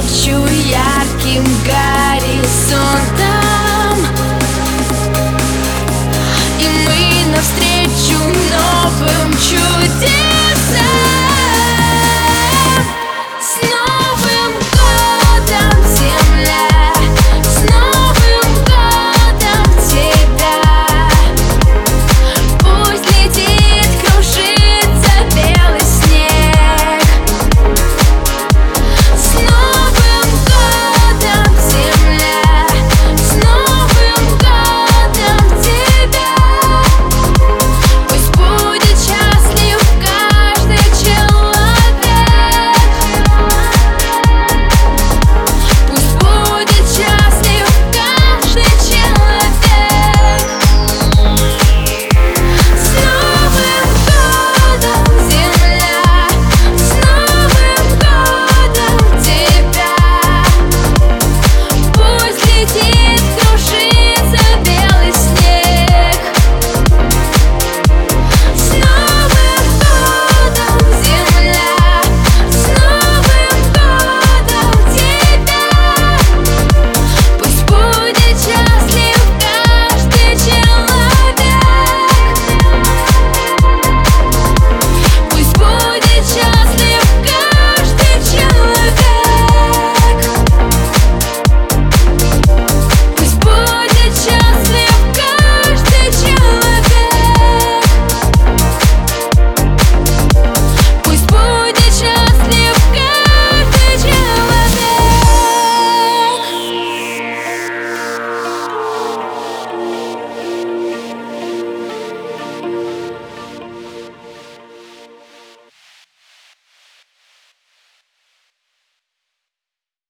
hate you